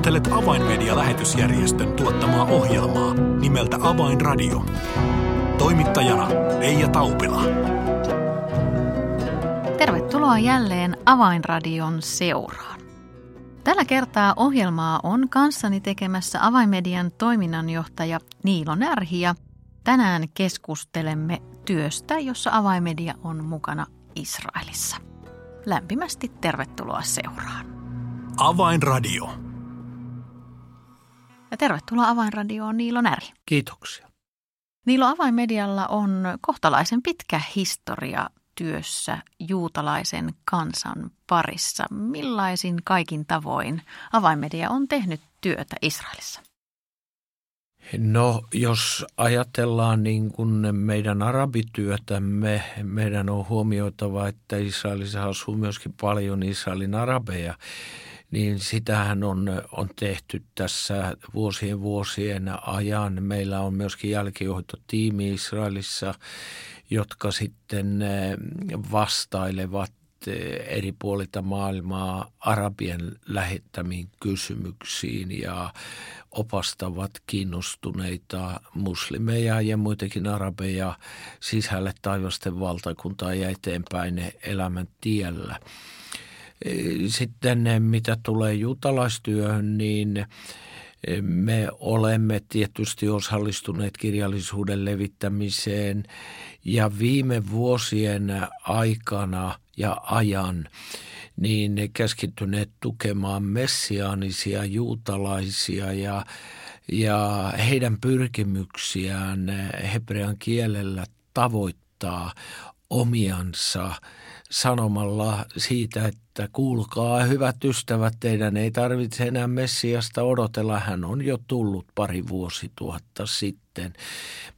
Kuuntelet Avainmedia-lähetysjärjestön tuottamaa ohjelmaa nimeltä Avainradio. Toimittajana Leija Taupila. Tervetuloa jälleen Avainradion seuraan. Tällä kertaa ohjelmaa on kanssani tekemässä Avainmedian toiminnanjohtaja Niilo Närhi ja tänään keskustelemme työstä, jossa Avainmedia on mukana Israelissa. Lämpimästi tervetuloa seuraan. Avainradio. Ja tervetuloa Avainradioon Niilo Näri. Kiitoksia. Niilo Avainmedialla on kohtalaisen pitkä historia työssä juutalaisen kansan parissa. Millaisin kaikin tavoin Avainmedia on tehnyt työtä Israelissa? No jos ajatellaan niin kuin meidän arabityötämme, meidän on huomioitava, että Israelissa asuu myöskin paljon Israelin arabeja niin sitähän on, on tehty tässä vuosien vuosien ajan. Meillä on myöskin jälkihoitotiimi Israelissa, jotka sitten eh, vastailevat eh, eri puolilta maailmaa arabien lähettämiin kysymyksiin ja opastavat kiinnostuneita muslimeja ja muitakin arabeja sisälle taivasten valtakuntaa ja eteenpäin elämän tiellä. Sitten mitä tulee juutalaistyöhön, niin me olemme tietysti osallistuneet kirjallisuuden levittämiseen. Ja viime vuosien aikana ja ajan niin ne keskittyneet tukemaan messiaanisia juutalaisia ja, ja heidän pyrkimyksiään hebrean kielellä tavoittaa omiansa – sanomalla siitä, että kuulkaa hyvät ystävät, teidän ei tarvitse enää Messiasta odotella, hän on jo tullut pari vuosituhatta sitten.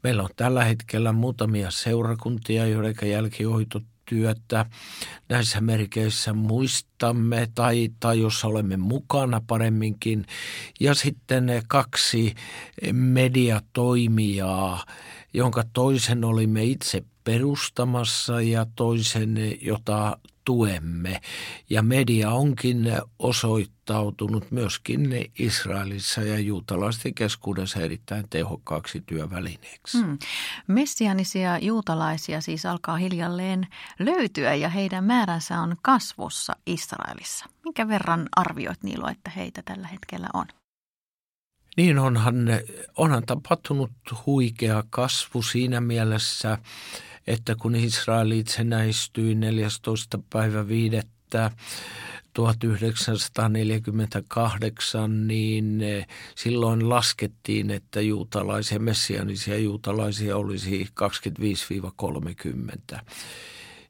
Meillä on tällä hetkellä muutamia seurakuntia, joiden jälkihoitotyötä näissä merkeissä muistamme tai, tai jos olemme mukana paremminkin. Ja sitten kaksi mediatoimijaa, jonka toisen olimme itse perustamassa ja toisen, jota tuemme. Ja media onkin osoittautunut myöskin Israelissa ja juutalaisten keskuudessa erittäin tehokkaaksi työvälineeksi. Hmm. Messianisia juutalaisia siis alkaa hiljalleen löytyä ja heidän määränsä on kasvussa Israelissa. Minkä verran arvioit Niilo, että heitä tällä hetkellä on? Niin onhan, onhan tapahtunut huikea kasvu siinä mielessä, että kun Israel itsenäistyi 14. päivä 5. 1948, niin eh, silloin laskettiin, että juutalaisia, messianisia juutalaisia olisi 25-30.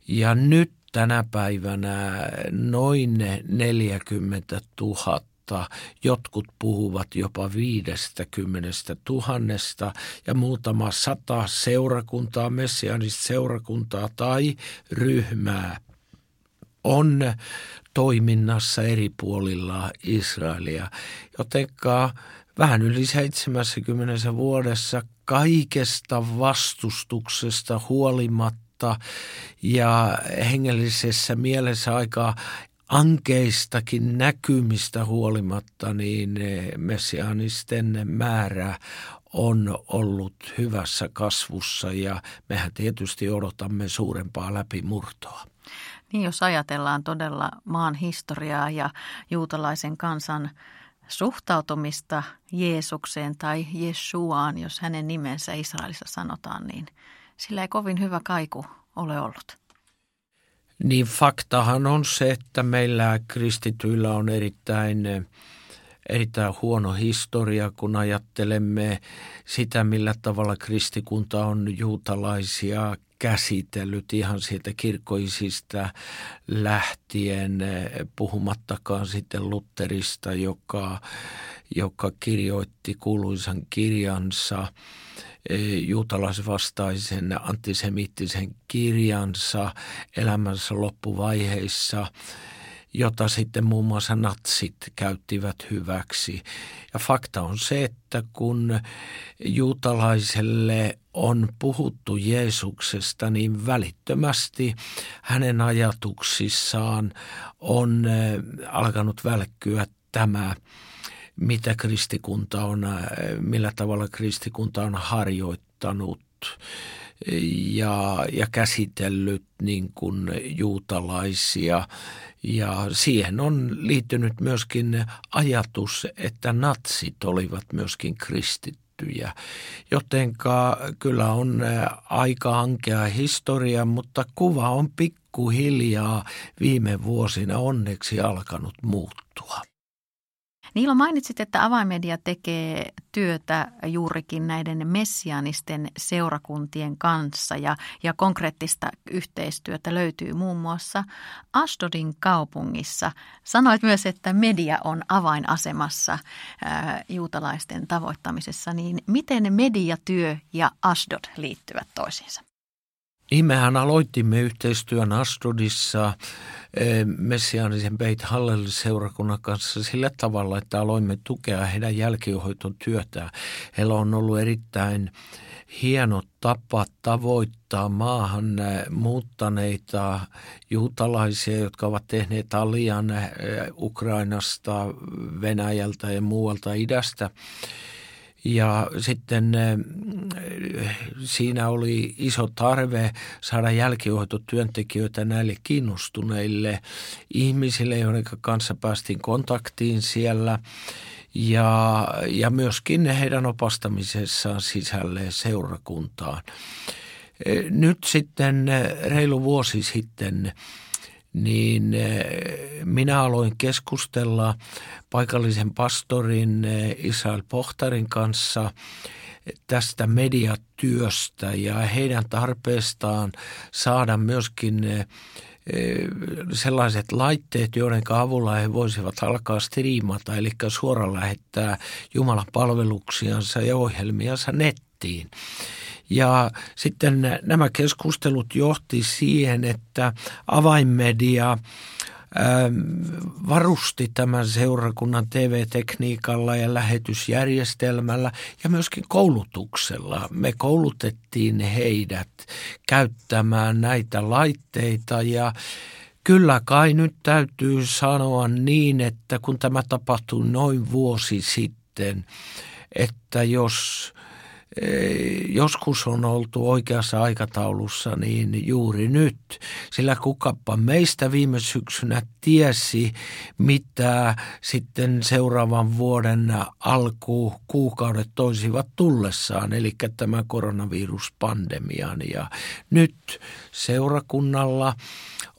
Ja nyt tänä päivänä noin 40 000 mutta jotkut puhuvat jopa viidestäkymmenestä tuhannesta ja muutama sata seurakuntaa, messianista seurakuntaa tai ryhmää on toiminnassa eri puolilla Israelia, jotenka vähän yli 70 vuodessa kaikesta vastustuksesta huolimatta ja hengellisessä mielessä aika ankeistakin näkymistä huolimatta, niin messiaanisten määrä on ollut hyvässä kasvussa ja mehän tietysti odotamme suurempaa läpimurtoa. Niin, jos ajatellaan todella maan historiaa ja juutalaisen kansan suhtautumista Jeesukseen tai Jeshuaan, jos hänen nimensä Israelissa sanotaan, niin sillä ei kovin hyvä kaiku ole ollut. Niin faktahan on se, että meillä kristityillä on erittäin, erittäin huono historia, kun ajattelemme sitä, millä tavalla kristikunta on juutalaisia käsitellyt ihan siitä kirkoisista lähtien, puhumattakaan sitten Lutterista, joka, joka kirjoitti kuuluisan kirjansa – juutalaisvastaisen antisemittisen kirjansa elämänsä loppuvaiheissa, jota sitten muun muassa natsit käyttivät hyväksi. Ja fakta on se, että kun juutalaiselle on puhuttu Jeesuksesta, niin välittömästi hänen ajatuksissaan on alkanut välkkyä tämä mitä kristikunta on, millä tavalla kristikunta on harjoittanut ja, ja käsitellyt niin kuin juutalaisia. Ja siihen on liittynyt myöskin ajatus, että natsit olivat myöskin kristittyjä. Jotenka kyllä on aika ankea historia, mutta kuva on pikkuhiljaa viime vuosina onneksi alkanut muuttua. Niilo mainitsit, että avaimedia tekee työtä juurikin näiden messianisten seurakuntien kanssa ja, ja konkreettista yhteistyötä löytyy muun muassa Ashdodin kaupungissa. Sanoit myös, että media on avainasemassa ää, juutalaisten tavoittamisessa, niin miten mediatyö ja Ashdod liittyvät toisiinsa? Niin mehän aloitimme yhteistyön Astrodissa eh, messiaanisen Beit Hallel-seurakunnan kanssa sillä tavalla, että aloimme tukea heidän jälkihoiton työtään. Heillä on ollut erittäin hieno tapa tavoittaa maahan eh, muuttaneita juutalaisia, jotka ovat tehneet alian eh, Ukrainasta, Venäjältä ja muualta idästä – ja sitten eh, siinä oli iso tarve saada jälkihoitotyöntekijöitä näille kiinnostuneille ihmisille, joiden kanssa päästiin kontaktiin siellä ja, ja myöskin heidän opastamisessaan sisälle seurakuntaan. Eh, nyt sitten eh, reilu vuosi sitten niin minä aloin keskustella paikallisen pastorin eh, Israel Pohtarin kanssa tästä mediatyöstä ja heidän tarpeestaan saada myöskin eh, eh, sellaiset laitteet, joiden avulla he voisivat alkaa striimata, eli suoraan lähettää Jumalan palveluksiansa ja ohjelmiansa nettiin. Ja sitten nämä keskustelut johti siihen, että avainmedia Ähm, varusti tämän seurakunnan TV-tekniikalla ja lähetysjärjestelmällä ja myöskin koulutuksella. Me koulutettiin heidät käyttämään näitä laitteita ja Kyllä kai nyt täytyy sanoa niin, että kun tämä tapahtui noin vuosi sitten, että jos joskus on oltu oikeassa aikataulussa, niin juuri nyt. Sillä kukappa meistä viime syksynä tiesi, mitä sitten seuraavan vuoden alku kuukaudet toisivat tullessaan, eli tämä koronaviruspandemian. Ja nyt seurakunnalla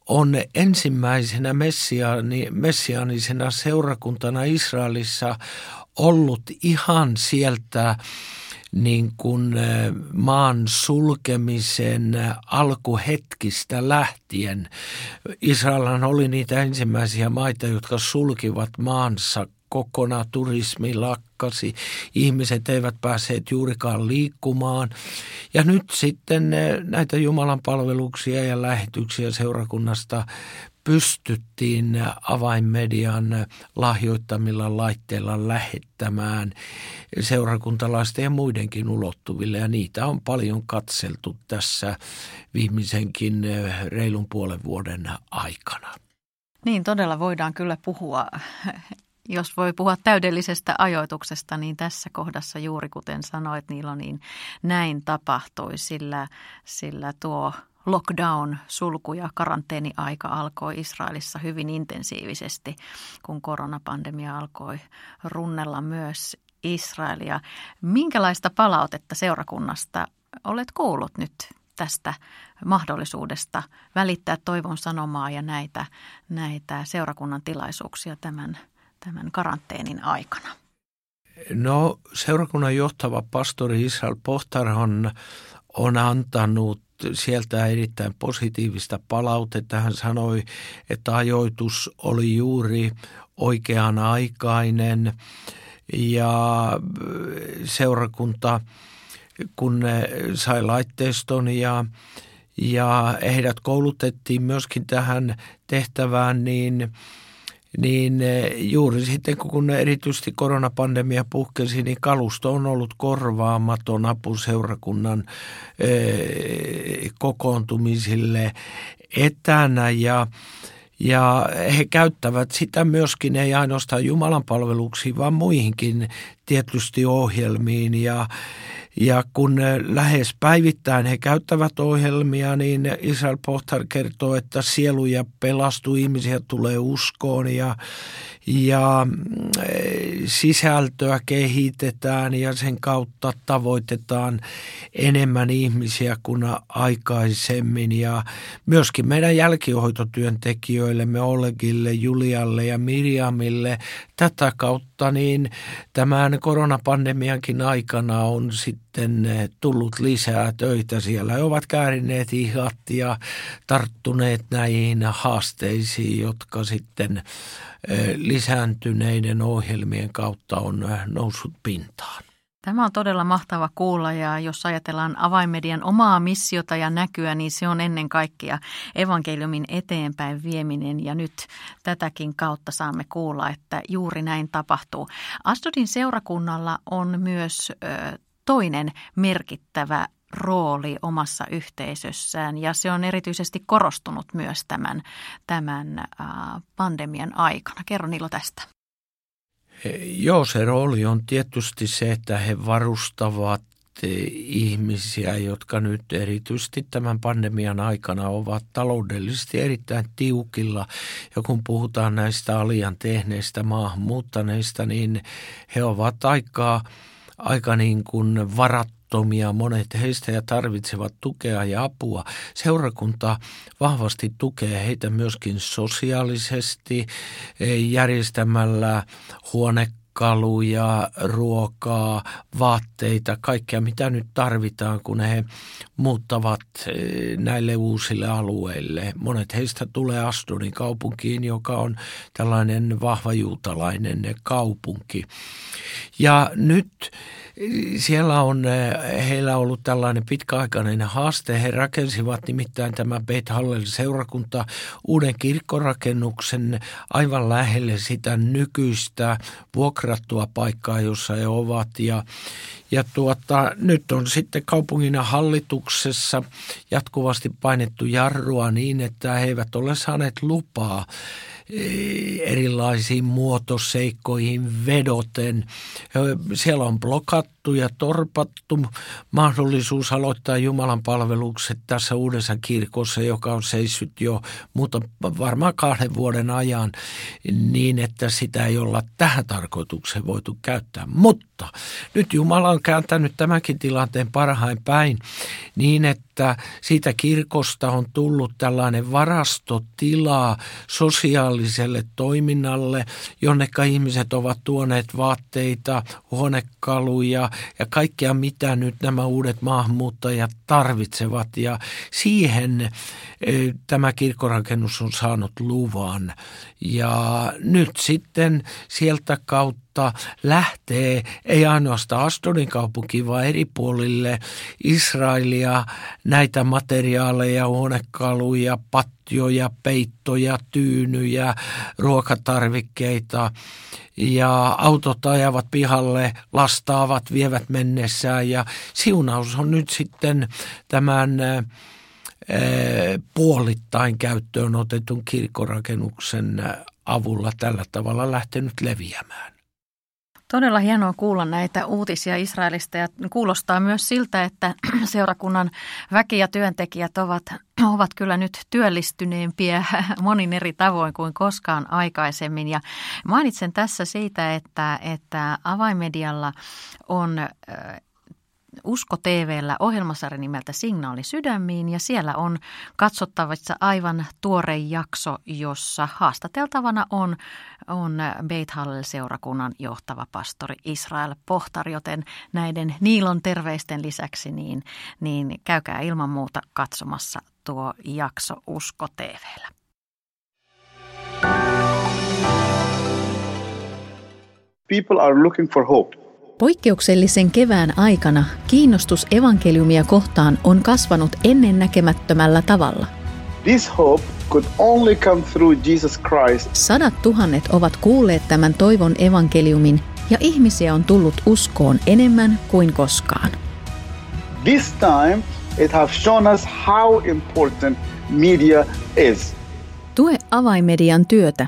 on ensimmäisenä messiaani, messiaanisena seurakuntana Israelissa ollut ihan sieltä niin kuin maan sulkemisen alkuhetkistä lähtien. Israelhan oli niitä ensimmäisiä maita, jotka sulkivat maansa kokonaan turismi lakkasi, ihmiset eivät päässeet juurikaan liikkumaan. Ja nyt sitten näitä Jumalan palveluksia ja lähetyksiä seurakunnasta pystyttiin avainmedian lahjoittamilla laitteilla lähettämään seurakuntalaisten ja muidenkin ulottuville. Ja niitä on paljon katseltu tässä viimeisenkin reilun puolen vuoden aikana. Niin, todella voidaan kyllä puhua jos voi puhua täydellisestä ajoituksesta, niin tässä kohdassa juuri kuten sanoit Niilo, niin näin tapahtui, sillä, sillä tuo lockdown, sulku ja karanteeniaika alkoi Israelissa hyvin intensiivisesti, kun koronapandemia alkoi runnella myös Israelia. Minkälaista palautetta seurakunnasta olet kuullut nyt tästä mahdollisuudesta välittää toivon sanomaa ja näitä, näitä seurakunnan tilaisuuksia tämän, tämän karanteenin aikana? No seurakunnan johtava pastori Israel Pohtarhan on antanut sieltä erittäin positiivista palautetta. Hän sanoi, että ajoitus oli juuri oikean aikainen ja seurakunta, kun ne sai laitteiston ja, ja heidät koulutettiin myöskin tähän tehtävään, niin – niin eh, juuri sitten kun erityisesti koronapandemia puhkesi, niin kalusto on ollut korvaamaton apuseurakunnan eh, kokoontumisille etänä ja Ja he käyttävät sitä myöskin ei ainoastaan Jumalan palveluksiin, vaan muihinkin tietysti ohjelmiin. Ja, ja kun lähes päivittäin he käyttävät ohjelmia, niin Israel Pohtar kertoo, että sieluja pelastuu, ihmisiä tulee uskoon ja, ja sisältöä kehitetään ja sen kautta tavoitetaan enemmän ihmisiä kuin aikaisemmin. Ja myöskin meidän jälkihoitotyöntekijöillemme Olegille, Julialle ja Mirjamille tätä kautta niin tämän koronapandemiankin aikana on sitten tullut lisää töitä siellä. He ovat käärineet ihat ja tarttuneet näihin haasteisiin, jotka sitten lisääntyneiden ohjelmien kautta on noussut pintaan. Tämä on todella mahtava kuulla ja jos ajatellaan avaimedian omaa missiota ja näkyä, niin se on ennen kaikkea evankeliumin eteenpäin vieminen ja nyt tätäkin kautta saamme kuulla, että juuri näin tapahtuu. Astudin seurakunnalla on myös ö, toinen merkittävä rooli omassa yhteisössään ja se on erityisesti korostunut myös tämän, tämän pandemian aikana. Kerro Nilo tästä. Joo, se rooli on tietysti se, että he varustavat ihmisiä, jotka nyt erityisesti tämän pandemian aikana ovat taloudellisesti erittäin tiukilla. Ja kun puhutaan näistä alian tehneistä maahanmuuttaneista, niin he ovat aika, aika niin kuin varat Monet heistä ja tarvitsevat tukea ja apua. Seurakunta vahvasti tukee heitä myöskin sosiaalisesti eh, järjestämällä huone kaluja, ruokaa, vaatteita, kaikkea mitä nyt tarvitaan, kun he muuttavat eh, näille uusille alueille. Monet heistä tulee Astonin kaupunkiin, joka on tällainen vahva juutalainen kaupunki. Ja nyt siellä on eh, heillä ollut tällainen pitkäaikainen haaste. He rakensivat nimittäin tämä Beit Hallel seurakunta uuden kirkkorakennuksen aivan lähelle sitä nykyistä vuokrattua paikkaa, jossa he ovat. Ja, ja tuota, nyt on sitten kaupungin hallituksessa jatkuvasti painettu jarrua niin, että he eivät ole saaneet lupaa erilaisiin muotoseikkoihin vedoten. Siellä on blokattu ja torpattu mahdollisuus aloittaa Jumalan palvelukset tässä uudessa kirkossa, joka on seissyt jo muuta varmaan kahden vuoden ajan niin, että sitä ei olla tähän tarkoitukseen voitu käyttää. Mutta nyt Jumala on kääntänyt tämänkin tilanteen parhain päin niin, että siitä kirkosta on tullut tällainen varastotila sosiaaliselle toiminnalle, jonneka ihmiset ovat tuoneet vaatteita, huonekaluja ja kaikkea mitä nyt nämä uudet maahanmuuttajat tarvitsevat. Ja siihen e, tämä kirkkorakennus on saanut luvan. Ja nyt sitten sieltä kautta kautta lähtee ei ainoastaan Astonin kaupunkiin, vaan eri puolille Israelia. Näitä materiaaleja, huonekaluja, patjoja, peittoja, tyynyjä, ruokatarvikkeita. Ja autot ajavat pihalle, lastaavat, vievät mennessään. Ja siunaus on nyt sitten tämän puolittain käyttöön otetun kirkkorakennuksen avulla tällä tavalla lähtenyt leviämään. Todella hienoa kuulla näitä uutisia Israelista ja kuulostaa myös siltä, että seurakunnan väki ja työntekijät ovat, ovat kyllä nyt työllistyneempiä monin eri tavoin kuin koskaan aikaisemmin. Ja mainitsen tässä siitä, että, että avaimedialla on Usko TVllä ohjelmasarja nimeltä Signaali sydämiin ja siellä on katsottavissa aivan tuore jakso, jossa haastateltavana on, on Beit Hallel-seurakunnan johtava pastori Israel Pohtar, joten näiden Niilon terveisten lisäksi niin, niin käykää ilman muuta katsomassa tuo jakso Usko TVllä. People are looking for hope. Poikkeuksellisen kevään aikana kiinnostus evankeliumia kohtaan on kasvanut ennennäkemättömällä tavalla. This hope could only come through Jesus Christ. Sadat tuhannet ovat kuulleet tämän toivon evankeliumin ja ihmisiä on tullut uskoon enemmän kuin koskaan. This time it has shown us how important media is. Tue avaimedian työtä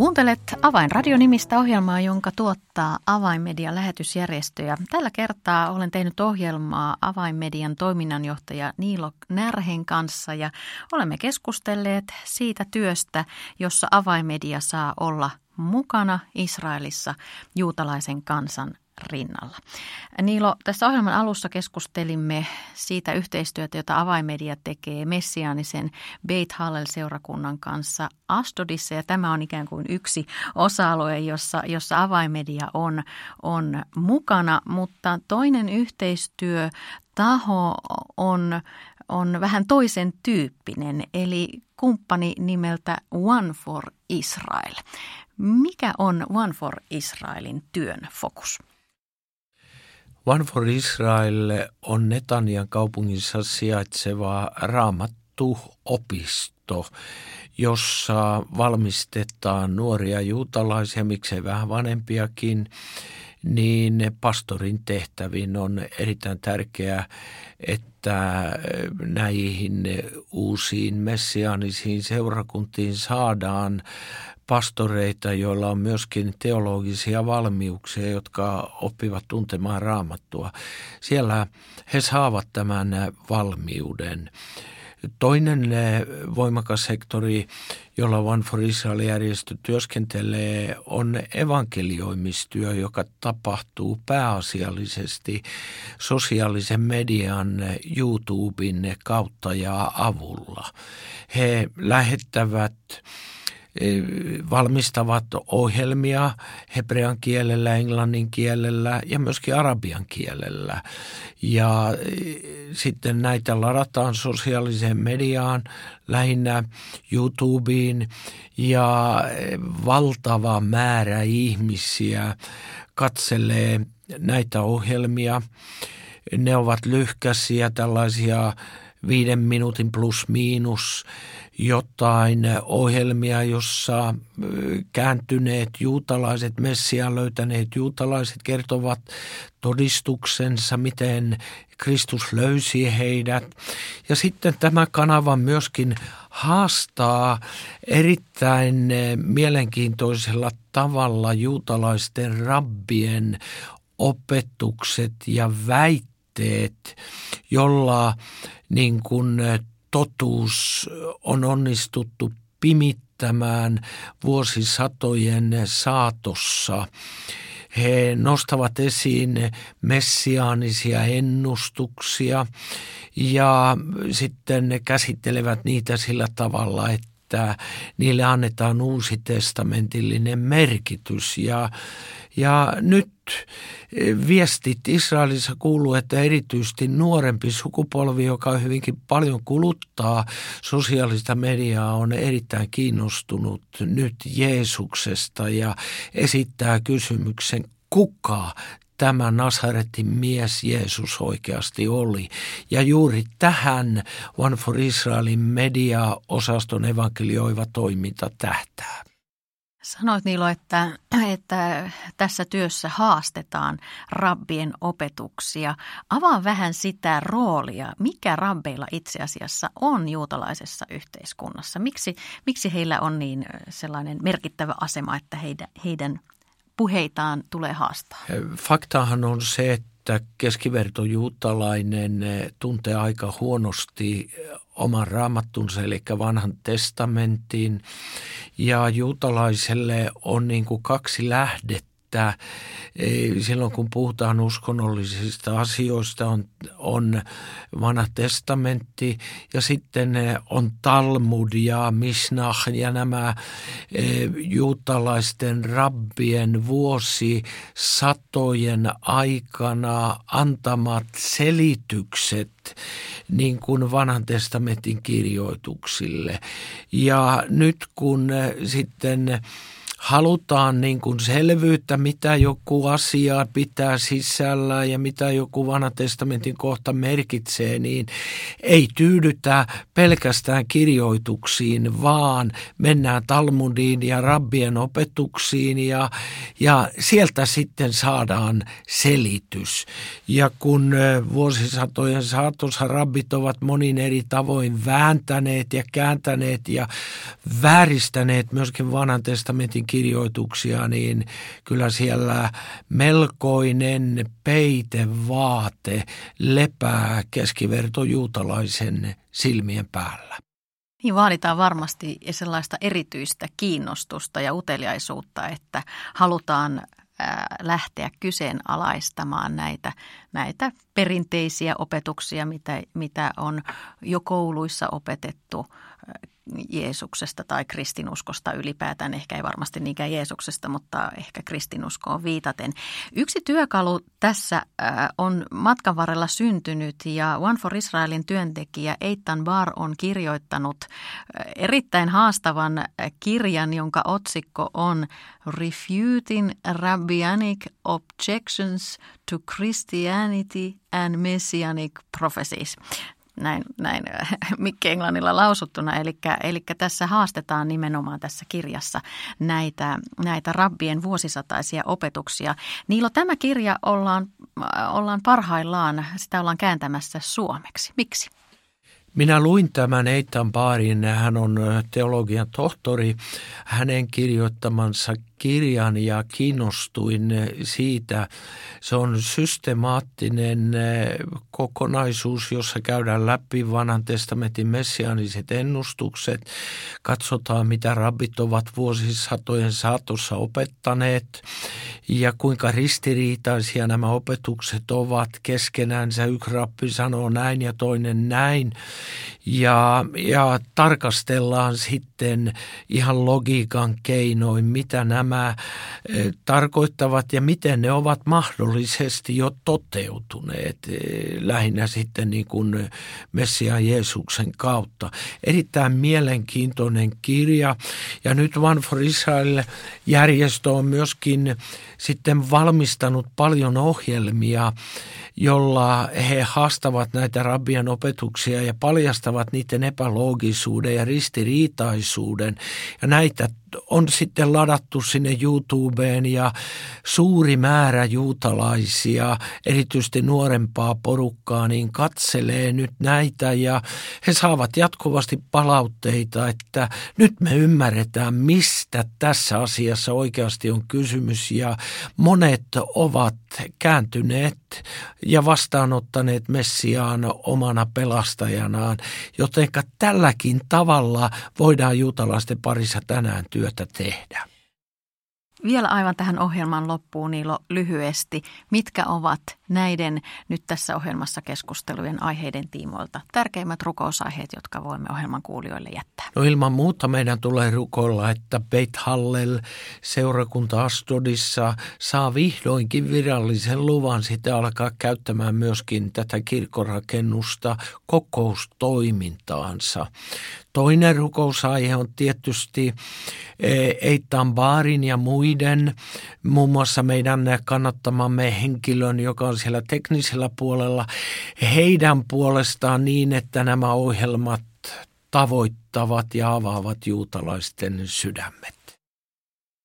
Kuuntelet Avainradio-nimistä ohjelmaa, jonka tuottaa Avainmedian lähetysjärjestö. Ja tällä kertaa olen tehnyt ohjelmaa Avainmedian toiminnanjohtaja Niilo Närhen kanssa ja olemme keskustelleet siitä työstä, jossa Avainmedia saa olla mukana Israelissa juutalaisen kansan rinnalla. Niilo, tässä ohjelman alussa keskustelimme siitä yhteistyötä, jota Avaimedia tekee messiaanisen Beit Hallel-seurakunnan kanssa Astodissa, ja tämä on ikään kuin yksi osa-alue, jossa, jossa Avaimedia on, on mukana, mutta toinen yhteistyö taho on, on vähän toisen tyyppinen, eli kumppani nimeltä One for Israel. Mikä on One for Israelin työn fokus? One for Israel on Netanian kaupungissa sijaitseva raamattu-opisto, jossa valmistetaan nuoria juutalaisia, miksei vähän vanhempiakin, niin pastorin tehtäviin on erittäin tärkeää, että näihin uusiin messiaanisiin seurakuntiin saadaan pastoreita, joilla on myöskin teologisia valmiuksia, jotka oppivat tuntemaan raamattua. Siellä he saavat tämän valmiuden. Toinen voimakas sektori, jolla One for Israel-järjestö työskentelee, on evankelioimistyö, joka tapahtuu pääasiallisesti sosiaalisen median, YouTuben kautta ja avulla. He lähettävät valmistavat ohjelmia hebrean kielellä, englannin kielellä ja myöskin arabian kielellä. Ja sitten näitä ladataan sosiaaliseen mediaan, lähinnä YouTubeen ja valtava määrä ihmisiä katselee näitä ohjelmia. Ne ovat lyhkäisiä tällaisia viiden minuutin plus miinus jotain ohjelmia, jossa kääntyneet juutalaiset, Messiaan löytäneet juutalaiset kertovat todistuksensa, miten Kristus löysi heidät. Ja sitten tämä kanava myöskin haastaa erittäin mielenkiintoisella tavalla juutalaisten rabbien opetukset ja väitteet, jolla niin kuin totuus on onnistuttu pimittämään vuosisatojen saatossa. He nostavat esiin messiaanisia ennustuksia ja sitten ne käsittelevät niitä sillä tavalla, että niille annetaan uusi testamentillinen merkitys. Ja, ja nyt viestit Israelissa kuuluu, että erityisesti nuorempi sukupolvi, joka hyvinkin paljon kuluttaa sosiaalista mediaa, on erittäin kiinnostunut nyt Jeesuksesta ja esittää kysymyksen, kuka tämä Nasaretin mies Jeesus oikeasti oli. Ja juuri tähän One for Israelin media-osaston evankelioiva toiminta tähtää. Sanoit Niilo, että, että tässä työssä haastetaan rabbien opetuksia. Avaa vähän sitä roolia, mikä rabbeilla itse asiassa on juutalaisessa yhteiskunnassa. Miksi, miksi heillä on niin sellainen merkittävä asema, että heidän, heidän puheitaan tulee haastaa? Faktahan on se, että keskivertojuutalainen tuntee aika huonosti oman raamattunsa, eli vanhan testamentin. Ja juutalaiselle on niin kuin kaksi lähdettä että silloin kun puhutaan uskonnollisista asioista on, on vanha testamentti ja sitten on Talmud ja Mishnah ja nämä e, juutalaisten rabbien vuosi satojen aikana antamat selitykset niin kuin vanhan testamentin kirjoituksille. Ja nyt kun sitten halutaan niin kuin selvyyttä, mitä joku asia pitää sisällä ja mitä joku vanha testamentin kohta merkitsee, niin ei tyydytä pelkästään kirjoituksiin, vaan mennään Talmudiin ja rabbien opetuksiin ja, ja sieltä sitten saadaan selitys. Ja kun vuosisatojen saatossa rabbit ovat monin eri tavoin vääntäneet ja kääntäneet ja vääristäneet myöskin vanhan testamentin kirjoituksia, niin kyllä siellä melkoinen peitevaate lepää keskivertojuutalaisen silmien päällä. Niin vaaditaan varmasti sellaista erityistä kiinnostusta ja uteliaisuutta, että halutaan lähteä kyseenalaistamaan näitä, näitä perinteisiä opetuksia, mitä, mitä on jo kouluissa opetettu Jeesuksesta tai kristinuskosta ylipäätään, ehkä ei varmasti niinkään Jeesuksesta, mutta ehkä kristinuskoon viitaten. Yksi työkalu tässä äh, on matkan varrella syntynyt ja One for Israelin työntekijä Eitan Bar on kirjoittanut äh, erittäin haastavan äh, kirjan, jonka otsikko on Refuting Rabbinic Objections to Christianity and Messianic Prophecies näin, näin Mikki Englannilla lausuttuna. Eli, tässä haastetaan nimenomaan tässä kirjassa näitä, näitä rabbien vuosisataisia opetuksia. Niilo, tämä kirja ollaan, ollaan parhaillaan, sitä ollaan kääntämässä suomeksi. Miksi? Minä luin tämän Eitan Baarin, hän on teologian tohtori, hänen kirjoittamansa kirjan ja kiinnostuin siitä. Se on systemaattinen eh, kokonaisuus, jossa käydään läpi vanhan testamentin messiaaniset ennustukset. Katsotaan, mitä rabbit ovat vuosisatojen saatossa opettaneet ja kuinka ristiriitaisia nämä opetukset ovat keskenänsä. Yksi rappi sanoo näin ja toinen näin. Ja, ja tarkastellaan sitten ihan logiikan keinoin, mitä nämä e, tarkoittavat ja miten ne ovat mahdollisesti jo toteutuneet e, lähinnä sitten niin kuin Messiaan Jeesuksen kautta. Erittäin mielenkiintoinen kirja ja nyt One for Israel järjestö on myöskin sitten valmistanut paljon ohjelmia, jolla he haastavat näitä rabbien opetuksia ja paljastavat niiden epäloogisuuden ja ristiriitaisuuden. Ja näitä on sitten ladattu sinne YouTubeen ja suuri määrä juutalaisia, erityisesti nuorempaa porukkaa, niin katselee nyt näitä ja he saavat jatkuvasti palautteita, että nyt me ymmärretään, mistä tässä asiassa oikeasti on kysymys ja monet ovat kääntyneet ja vastaanottaneet Messiaan omana pelastajanaan, jotenka tälläkin tavalla voidaan juutalaisten parissa tänään työtä työtä tehdä. Vielä aivan tähän ohjelman loppuun Niilo lyhyesti. Mitkä ovat näiden nyt tässä ohjelmassa keskustelujen aiheiden tiimoilta tärkeimmät rukousaiheet, jotka voimme ohjelman kuulijoille jättää? No ilman muuta meidän tulee rukoilla, että Beit Hallel seurakunta Astodissa saa vihdoinkin virallisen luvan sitä alkaa käyttämään myöskin tätä kirkkorakennusta kokoustoimintaansa. Toinen rukousaihe on tietysti eh, Eitan Baarin ja muiden, muun muassa meidän kannattamamme henkilön, joka on siellä teknisellä puolella, heidän puolestaan niin, että nämä ohjelmat tavoittavat ja avaavat juutalaisten sydämet.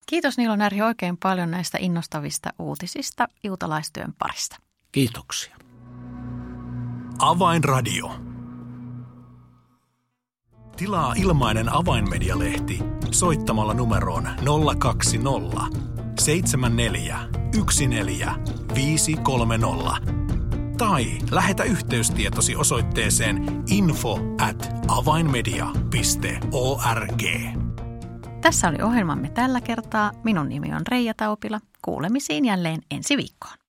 Kiitos Niilo Närhi oikein paljon näistä innostavista uutisista juutalaistyön parista. Kiitoksia. Avainradio. Tilaa ilmainen avainmedialehti soittamalla numeroon 020 74 14 530 tai lähetä yhteystietosi osoitteeseen info at avainmedia.org. Tässä oli ohjelmamme tällä kertaa. Minun nimi on Reija Taupila. Kuulemisiin jälleen ensi viikkoon.